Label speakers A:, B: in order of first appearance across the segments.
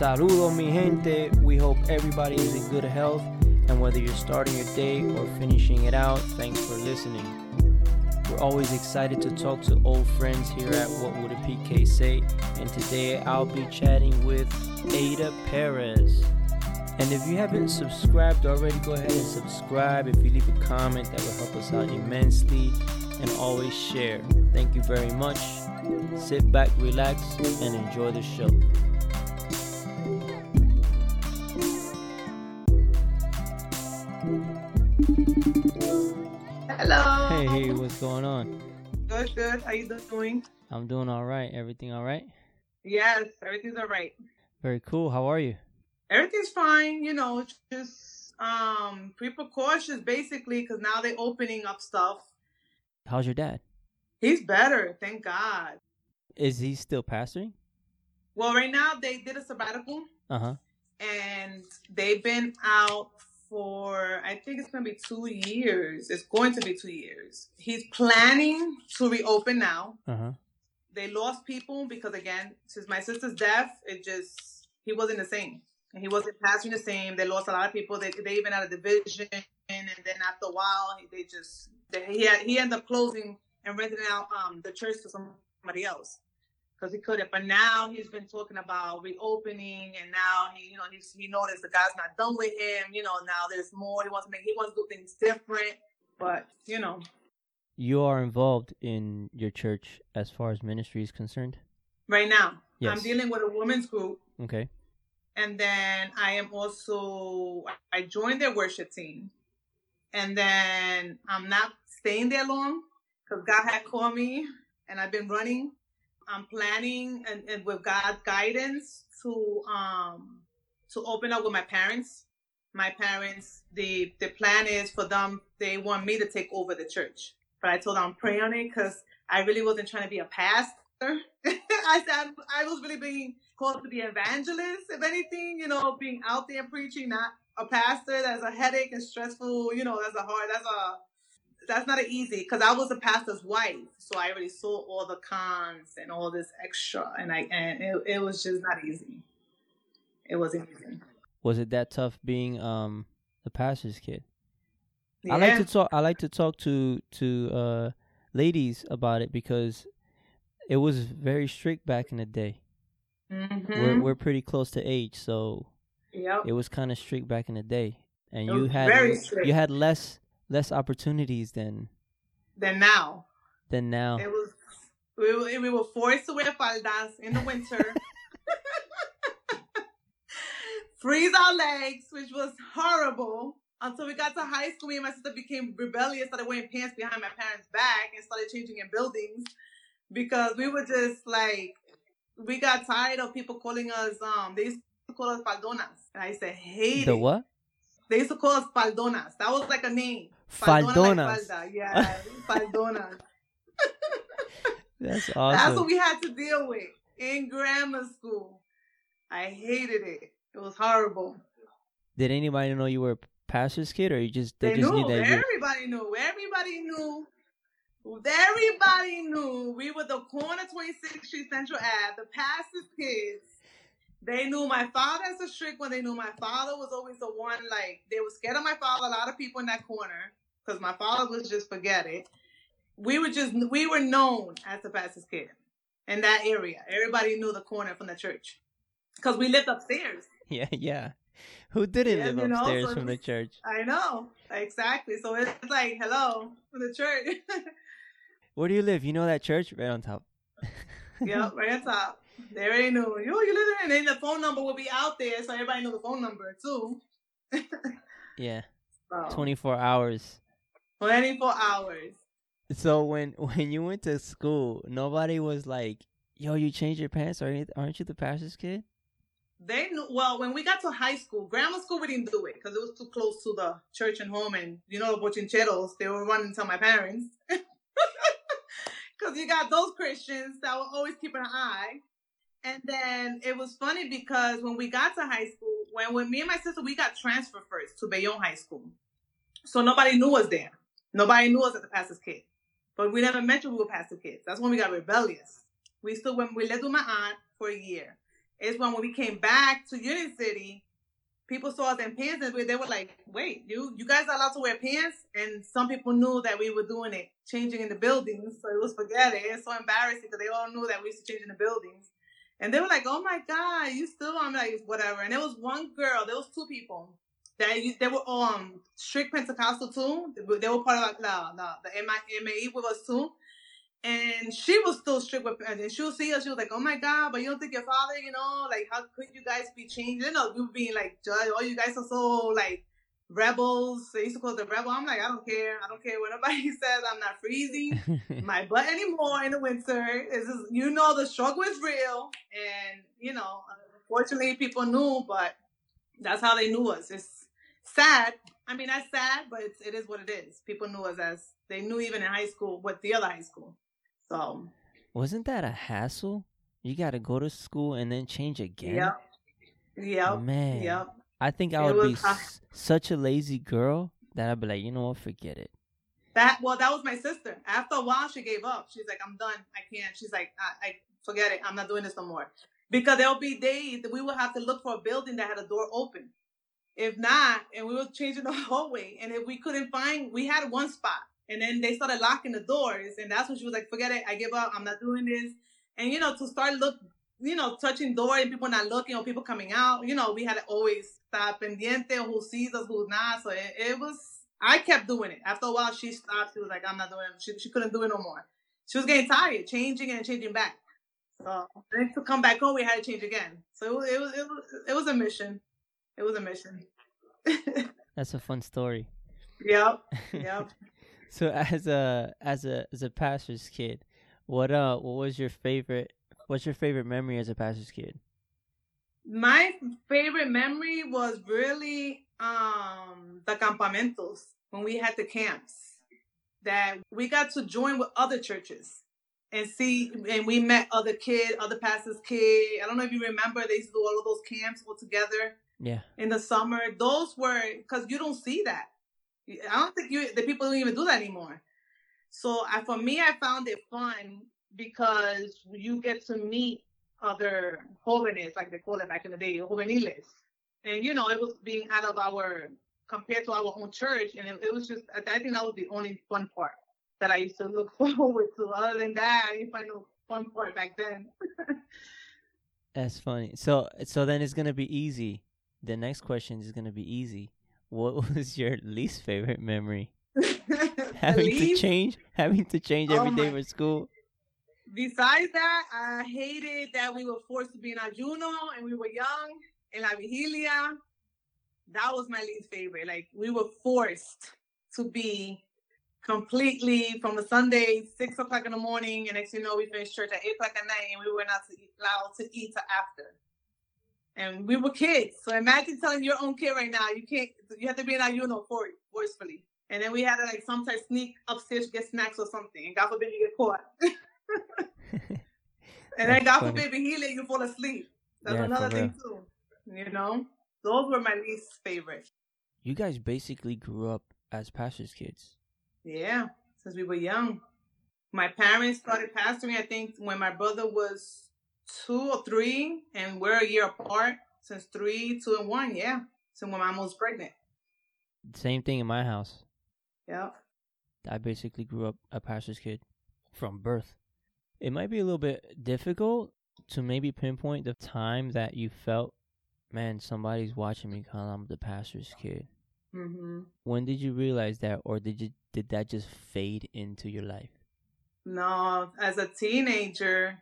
A: Saludos, mi gente. We hope everybody is in good health. And whether you're starting your day or finishing it out, thanks for listening. We're always excited to talk to old friends here at What Would a PK Say. And today I'll be chatting with Ada Perez. And if you haven't subscribed already, go ahead and subscribe. If you leave a comment, that will help us out immensely. And always share. Thank you very much. Sit back, relax, and enjoy the show.
B: Hello.
A: Hey, what's going on?
B: Good, good. How you doing?
A: I'm doing all right. Everything all right?
B: Yes, everything's all right.
A: Very cool. How are you?
B: Everything's fine. You know, just um, pre precautions basically, because now they're opening up stuff.
A: How's your dad?
B: He's better, thank God.
A: Is he still pastoring?
B: Well, right now they did a sabbatical,
A: Uh huh.
B: and they've been out for I think it's gonna be two years. It's going to be two years. He's planning to reopen now.
A: Uh huh.
B: they lost people because again, since my sister's death, it just he wasn't the same. And he wasn't passing the same. They lost a lot of people. They they even had a division, and then after a while, they just they, he had, he ended up closing and renting out um the church to somebody else because he couldn't. But now he's been talking about reopening, and now he you know he's he noticed the guy's not done with him. You know now there's more. He wants to make he wants to do things different. But you know
A: You are involved in your church as far as ministry is concerned?
B: right now
A: Yes.
B: I'm dealing with a women's group
A: Okay.
B: and then I am also I joined their worship team, and then I'm not staying there long because God had called me, and I've been running. I'm planning and, and with God's guidance to um to open up with my parents. My parents, the the plan is for them. They want me to take over the church, but I told them I'm praying on it because I really wasn't trying to be a pastor. I said I was really being called to be evangelist, if anything, you know, being out there preaching, not a pastor. That's a headache and stressful. You know, that's a hard. That's a that's not easy because I was a pastor's wife, so I already saw all the cons and all this extra, and I and it, it was just not easy. It wasn't easy.
A: Was it that tough being um the pastor's kid?
B: Yeah.
A: I like to talk I like to talk to to uh ladies about it because it was very strict back in the day.
B: Mhm.
A: We're we're pretty close to age, so
B: Yep.
A: it was kind of strict back in the day. And you had
B: very
A: you had less less opportunities than
B: Then now
A: than now.
B: it was we were, we were forced to wear faldas in the winter. Freeze our legs, which was horrible. Until we got to high school, me and my sister became rebellious, started wearing pants behind my parents' back, and started changing in buildings because we were just like, we got tired of people calling us. Um, they used to call us faldonas, and I used to hate
A: The
B: it.
A: what?
B: They used to call us faldonas. That was like a name. Faldona
A: Faldonas.
B: falda. Yeah, faldonas.
A: That's awesome.
B: That's what we had to deal with in grammar school. I hated it. It was horrible.
A: Did anybody know you were a pastor's kid, or you just they,
B: They,
A: just
B: knew.
A: knew that you?
B: Everybody knew. Everybody knew. Everybody knew. We were the corner 26th Street Central Ave, the pastor's kids. They knew my father as a strict one. They knew my father was always the one, like, they were scared of my father. A lot of people in that corner, because my father was just forget it. We were just, we were known as the pastor's kid in that area. Everybody knew the corner from the church because we lived upstairs.
A: Yeah, yeah. Who didn't
B: Yeah,
A: live
B: you know,
A: upstairs
B: so
A: from the church?
B: I know exactly. So it's like, hello from the church.
A: Where do you live? You know that church right on top.
B: yep, right on top. They already knew. You, you live there, and then the phone number will be out there, so everybody know the phone number too.
A: Yeah,
B: So,
A: twenty four hours.
B: 24 hours.
A: So when when you went to school, nobody was like, "Yo, you changed your pants? Aren't aren't you the pastor's kid?"
B: They knew. Well, when we got to high school, grammar school, we didn't do it because it was too close to the church and home, and you know the bochincheros. They were running to my parents. Because you got those Christians that were always keeping an eye. And then it was funny because when we got to high school, when, when me and my sister, we got transferred first to Bayonne High School. So nobody knew us there. Nobody knew us as the pastor's kid. But we never mentioned we were pastor kids. That's when we got rebellious. We still, when we lived with my aunt for a year. is when we came back to Union City, people saw us in pants and they were like, "Wait, you you guys are allowed to wear pants?" And some people knew that we were doing it, changing in the buildings. So it was forget it. It's so embarrassing because they all knew that we used to change in the buildings. And they were like, "Oh my god, you still?" I'm like, "Whatever." And there was one girl. There was two people that they were um strict Pentecostal too. They were part of like the the, the MAE with us too. And she was still strict with, and she would see us. She was like, "Oh my god, but you don't think your father, you know, like how could you guys be changed? You know, were being like, judge. Oh, you guys are so like rebels. They used to call the rebel. I'm like, I don't care. I don't care what nobody says. I'm not freezing my butt anymore in the winter. Just, you know, the struggle is real, and you know, unfortunately, people knew, but that's how they knew us. It's sad. I mean, that's sad, but it's, it is what it is. People knew us as they knew even in high school what the other high school. So
A: wasn't that a hassle? You got to go to school and then change again.
B: Yep. Yep.
A: Man.
B: Yep.
A: I think I would be s- such a lazy girl that I'd be like, you know what, forget it.
B: That well, that was my sister. After a while, she gave up. She's like, I'm done. I can't. She's like, I, I forget it. I'm not doing this no more. Because there'll be days that we will have to look for a building that had a door open. If not, and we were changing the hallway, and if we couldn't find, we had one spot, and then they started locking the doors, and that's when she was like, "Forget it, I give up. I'm not doing this." And you know, to start look, you know, touching doors and people not looking or people coming out, you know, we had to always stop pendiente who sees us, who's not. So it, it was. I kept doing it. After a while, she stopped. She was like, "I'm not doing." It. She she couldn't do it no more. She was getting tired, changing and changing back. So then to come back home, we had to change again. So it was it was it was, it was a mission. It was a mission.
A: That's a fun story.
B: Yep. Yep.
A: so as a as a as a pastor's kid, what uh what was your favorite what's your favorite memory as a pastor's kid?
B: My favorite memory was really um the campamentos when we had the camps that we got to join with other churches and see and we met other kid, other pastors' kid. I don't know if you remember they used to do all of those camps all together.
A: Yeah.
B: In the summer, those were because you don't see that. I don't think you the people don't even do that anymore. So I, for me, I found it fun because you get to meet other jóvenes, like they call it back in the day, juveniles, and you know it was being out of our compared to our own church, and it, it was just I think that was the only fun part that I used to look forward to. Other than that, I didn't find no fun part back then.
A: That's funny. So so then it's gonna be easy. The next question is gonna be easy. What was your least favorite memory? having least? to change, having to change oh every oh day for school.
B: Besides that, I hated that we were forced to be in ayuno and we were young in la vigilia. That was my least favorite. Like we were forced to be completely from a Sunday, six o'clock in the morning, and next you know we finished church at eight o'clock at night, and we were not allowed to eat till after. And we were kids, so imagine telling your own kid right now you can't. You have to be in ayuno for it, forcefully. And then we had to like sometimes sneak upstairs to get snacks or something, and God forbid you get caught. and then God funny. forbid he let you fall asleep. That's yeah, another thing too. You know, those were my least favorite.
A: You guys basically grew up as pastors' kids.
B: Yeah, since we were young. My parents started pastoring, I think, when my brother was two or three, and we're a year apart since three, two, and one. Yeah, since when my mom was pregnant.
A: Same thing in my house.
B: Yeah.
A: I basically grew up a pastor's kid from birth. It might be a little bit difficult to maybe pinpoint the time that you felt, man, somebody's watching me because I'm the pastor's kid.
B: Mm-hmm.
A: When did you realize that, or did you did that just fade into your life?
B: No, as a teenager,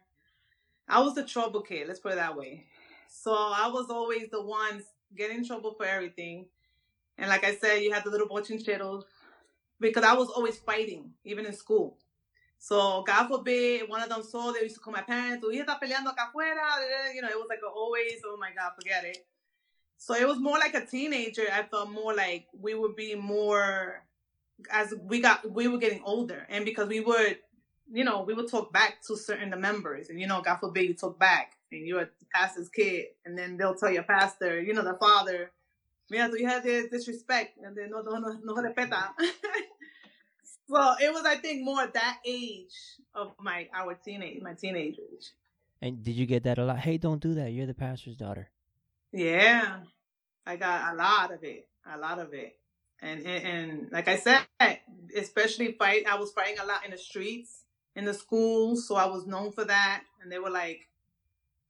B: I was the trouble kid. Let's put it that way. So I was always the ones getting in trouble for everything, and like I said, you had the little bochincheros because I was always fighting, even in school. So God forbid one of them saw they used to call my parents, oh, tu hija está peleando acá afuera. You know, it was like always, oh my God, forget it. So it was more like a teenager. I felt more like we would be more as we got we were getting older, and because we would, you know, we would talk back to certain the members, and you know, God forbid you talk back, and you're a pastor's kid, and then they'll tell your pastor, you know, the father, mira, tu hija de disrespect, and then no no no no respeta. so it was, I think, more that age of my our teenage my teenage age.
A: And did you get that a lot? Hey, don't do that. You're the pastor's daughter.
B: Yeah, I got a lot of it, a lot of it, and and, and like I said, especially fight. I was fighting a lot in the streets, in the schools, so I was known for that. And they were like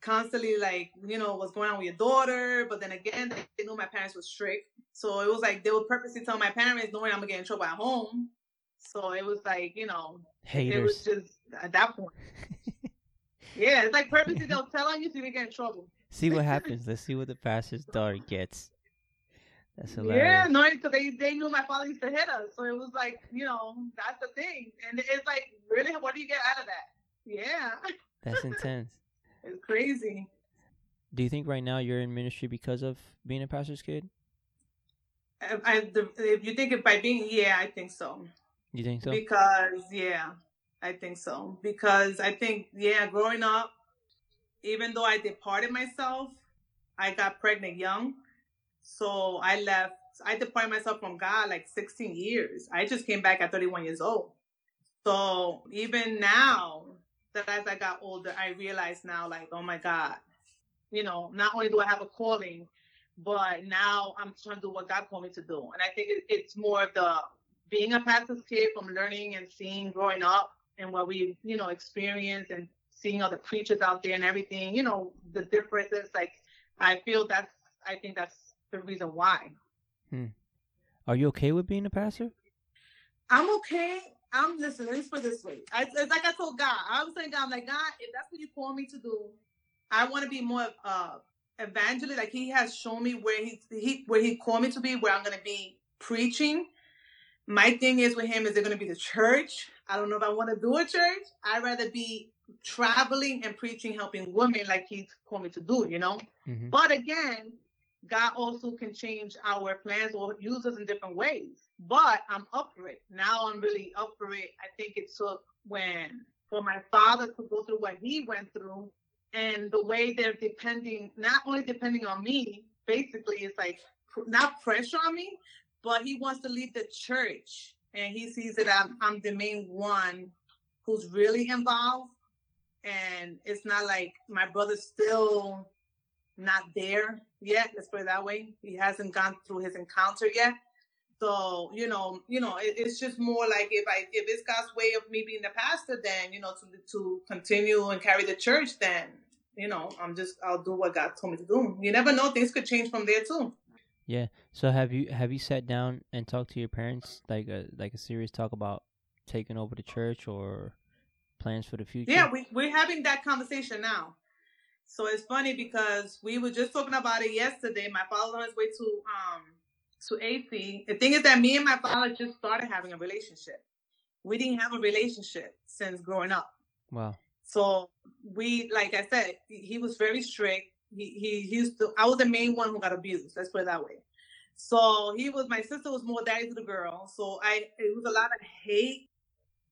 B: constantly like, you know, what's going on with your daughter? But then again, they knew my parents were strict, so it was like they would purposely tell my parents, knowing I'm gonna get in trouble at home. So it was like, you know,
A: Haters.
B: it was just at that point. yeah, it's like purposely they'll tell on you so you get in trouble.
A: see what happens. Let's see what the pastor's daughter gets. That's
B: Yeah,
A: hilarious.
B: no, because they, they knew my father used to hit us. So it was like, you know, that's the thing. And it's like, really, what do you get out of that? Yeah,
A: That's intense.
B: it's crazy.
A: Do you think right now you're in ministry because of being a pastor's kid?
B: I, I, if you think it by being, yeah, I think so.
A: You think so?
B: Because, yeah, I think so. Because I think, yeah, growing up, even though I departed myself, I got pregnant young. So I left, I departed myself from God like 16 years. I just came back at 31 years old. So even now that as I got older, I realized now, like, oh my God, you know, not only do I have a calling, but now I'm trying to do what God called me to do. And I think it, it's more of the being a pastor's kid from learning and seeing growing up and what we, you know, experience and seeing other preachers out there and everything, you know, the differences. Like, I feel that's, I think that's the reason why.
A: Are you okay with being a pastor?
B: I'm okay. I'm listening. Let's put this way. I, it's like I told God. I was saying, God, I'm like, God, if that's what you call me to do, I want to be more uh evangelist. Like He has shown me where He He where He called me to be, where I'm gonna be preaching. My thing is with Him is it gonna be the church. I don't know if I want to do a church. I'd rather be traveling and preaching, helping women, like He called me to do. You know.
A: hmm
B: But again, God also can change our plans or use us in different ways. But I'm up for it. Now I'm really up for it. I think it took when for my father to go through what he went through and the way they're depending, not only depending on me, basically it's like not pressure on me, but he wants to leave the church. And he sees that I'm, I'm the main one who's really involved. And it's not like my brother's still not there yet. Let's put it that way. He hasn't gone through his encounter yet. So you know, you know, it, it's just more like if I if it's God's way of me being the pastor, then you know to to continue and carry the church, then you know I'm just I'll do what God told me to do. You never know; things could change from there too. Yeah.
A: So have you have you sat down and talked to your parents like a like a serious talk about taking over the church or plans for the future?
B: Yeah, we we're having that conversation now. So it's funny because we were just talking about it yesterday. My father's on his way to um to AC. The thing is that me and my father just started having a relationship. We didn't have a relationship since growing up.
A: Wow.
B: So we, like I said, he was very strict. He he, he used to. I was the main one who got abused. Let's put it that way. So he was. My sister was more daddy to the girl. So I. It was a lot of hate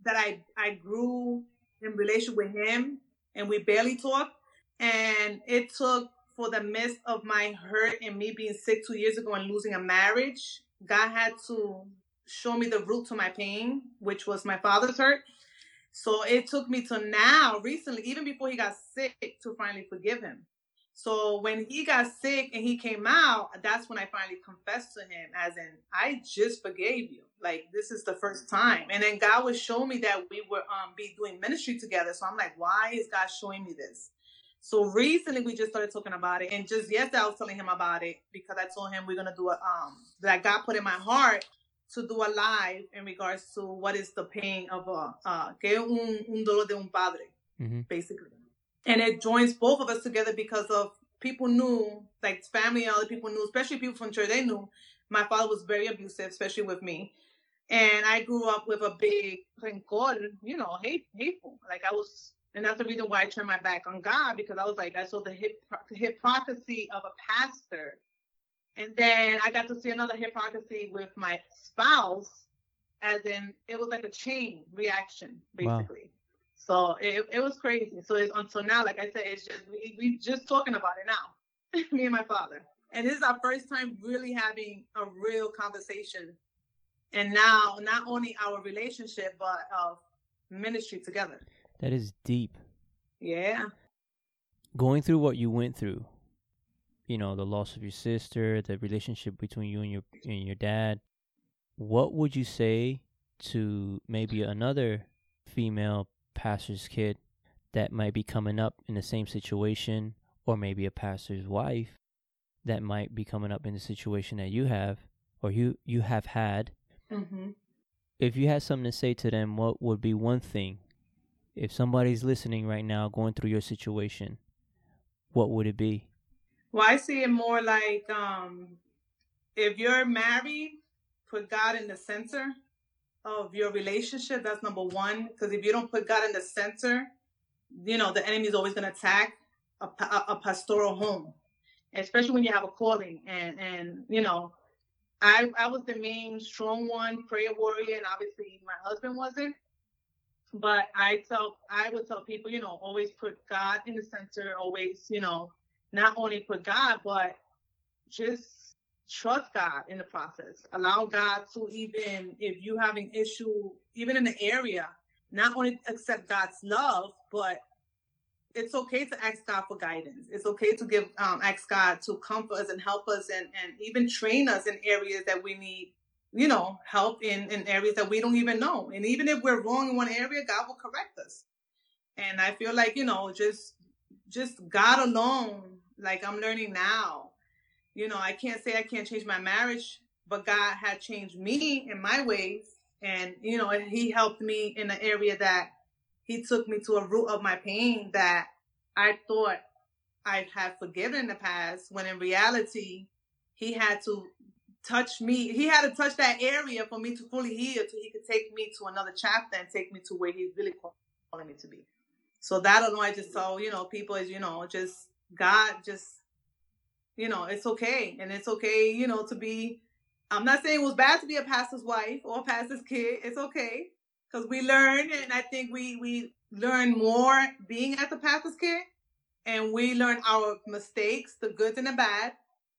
B: that I I grew in relation with him, and we barely talked. And it took for the midst of my hurt and me being sick two years ago and losing a marriage. God had to show me the root to my pain, which was my father's hurt. So it took me to now, recently, even before he got sick, to finally forgive him. So when he got sick and he came out, that's when I finally confessed to him, as in, I just forgave you. Like this is the first time. And then God would show me that we would um be doing ministry together. So I'm like, why is God showing me this? So recently we just started talking about it. And just yesterday I was telling him about it because I told him we're gonna do a um that God put in my heart to do a live in regards to what is the pain of a uh que un, un dolor de un padre,
A: hmm
B: basically. And it joins both of us together because of people knew, like family and other people knew, especially people from church, they knew my father was very abusive, especially with me. And I grew up with a big rencor, you know, hate, hateful. Like I was, and that's the reason why I turned my back on God because I was like, I saw the hip, hypocrisy of a pastor. And then I got to see another hypocrisy with my spouse, as in it was like a chain reaction, basically.
A: Wow.
B: basically. So it, it was crazy. So it's um, until now, like I said, it's just we we just talking about it now, me and my father. And this is our first time really having a real conversation. And now, not only our relationship, but of ministry together.
A: That is deep.
B: Yeah.
A: going through what you went through, you know, the loss of your sister, the relationship between you and your and your dad, what would you say to maybe another female pastor's kid that might be coming up in the same situation or maybe a pastor's wife that might be coming up in the situation that you have or you you have had
B: Mm-hmm.
A: if you had something to say to them what would be one thing if somebody's listening right now going through your situation what would it be
B: Well, I see it more like um, if you're married, put God in the center of your relationship. That's number one. Because if you don't put God in the center, you know the enemy is always going to attack a, a, a pastoral home, especially when you have a calling. And and you know, I I was the main strong one, prayer warrior, and obviously my husband wasn't. But I tell I would tell people, you know, always put God in the center. Always, you know, not only put God, but just trust God in the process. Allow God to even if you have an issue, even in the area, not only accept God's love, but it's okay to ask God for guidance. It's okay to give um, ask God to comfort us and help us and, and even train us in areas that we need, you know, help in, in areas that we don't even know. And even if we're wrong in one area, God will correct us. And I feel like, you know, just just God alone, like I'm learning now. You know, I can't say I can't change my marriage, but God had changed me in my ways. And, you know, He helped me in an area that He took me to a root of my pain that I thought I had forgiven in the past, when in reality, He had to touch me. He had to touch that area for me to fully heal so He could take me to another chapter and take me to where He's really calling me to be. So that alone, I just saw, you know, people as, you know, just God just, you know, it's okay. And it's okay, you know, to be, I'm not saying it was bad to be a pastor's wife or a pastor's kid. It's okay. Because we learn, and I think we, we learn more being at the pastor's kid. And we learn our mistakes, the good and the bad,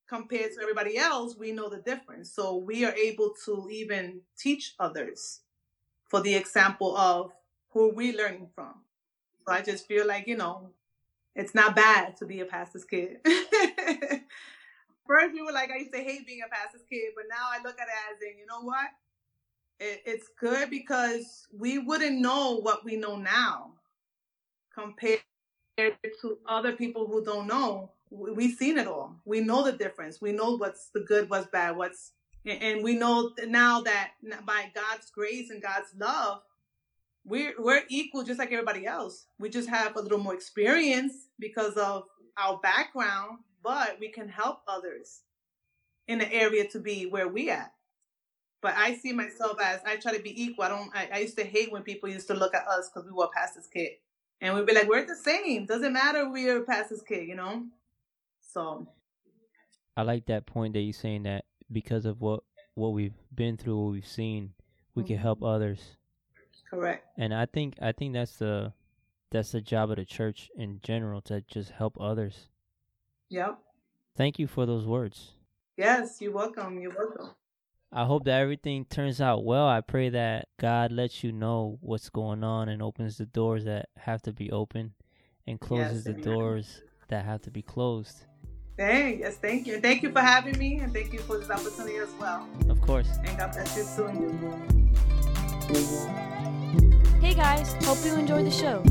B: compared to everybody else. We know the difference. So we are able to even teach others for the example of who we're learning from. So I just feel like, you know, it's not bad to be a pastor's kid. First, we were like, I used to hate being a pastor's kid, but now I look at it as in, you know what? It, it's good because we wouldn't know what we know now compared to other people who don't know. We, we've seen it all. We know the difference. We know what's the good, what's bad, what's, and- we know now that by God's grace and God's love, we're we're equal just like everybody else. We just have a little more experience because of our background, but we can help others in the area to be where we at. But I see myself as I try to be equal. I don't. I, I used to hate when people used to look at us because we were pastor's kid, and we'd be like, "We're the same. Doesn't matter. We're a pastor's kid," you know. So
A: i like that point that you're saying that because of what what we've been through what we've seen we can help mm-hmm. others
B: correct.
A: and i think i think that's the that's the job of the church in general to just help others
B: Yep.
A: thank you for those words
B: Yes. You're welcome. You're welcome.
A: I hope that everything turns out well. I pray that God lets you know what's going on and opens the doors that have to be open and closes the
B: amen.
A: doors that have to be closed.
B: Thank yes. Thank you. Thank you for having me, and thank you for this opportunity as well.
A: Of course.
B: And God bless you soon.
C: Hey guys, hope you enjoyed the show.